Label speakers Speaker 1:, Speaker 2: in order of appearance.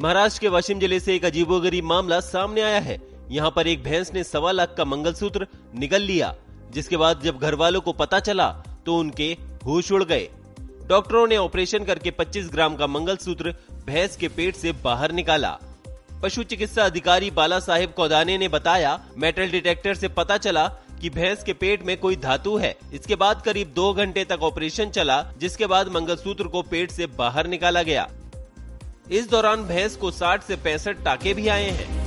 Speaker 1: महाराष्ट्र के वाशिम ज़िले से एक अजीबोगरीब मामला सामने आया है। यहाँ पर एक भैंस ने सवा लाख का मंगलसूत्र निकल लिया, जिसके बाद जब घर वालों को पता चला तो उनके होश उड़ गए। डॉक्टरों ने ऑपरेशन करके 25 ग्राम का मंगलसूत्र भैंस के पेट से बाहर निकाला। पशु चिकित्सा अधिकारी बाला साहेब कौदाने ने बताया, मेटल डिटेक्टर से पता चला कि भैंस के पेट में कोई धातु है। इसके बाद करीब दो घंटे तक ऑपरेशन चला, जिसके बाद मंगलसूत्र को पेट से बाहर निकाला गया। इस दौरान भैंस को 60 से पैंसठ टाके भी आए हैं।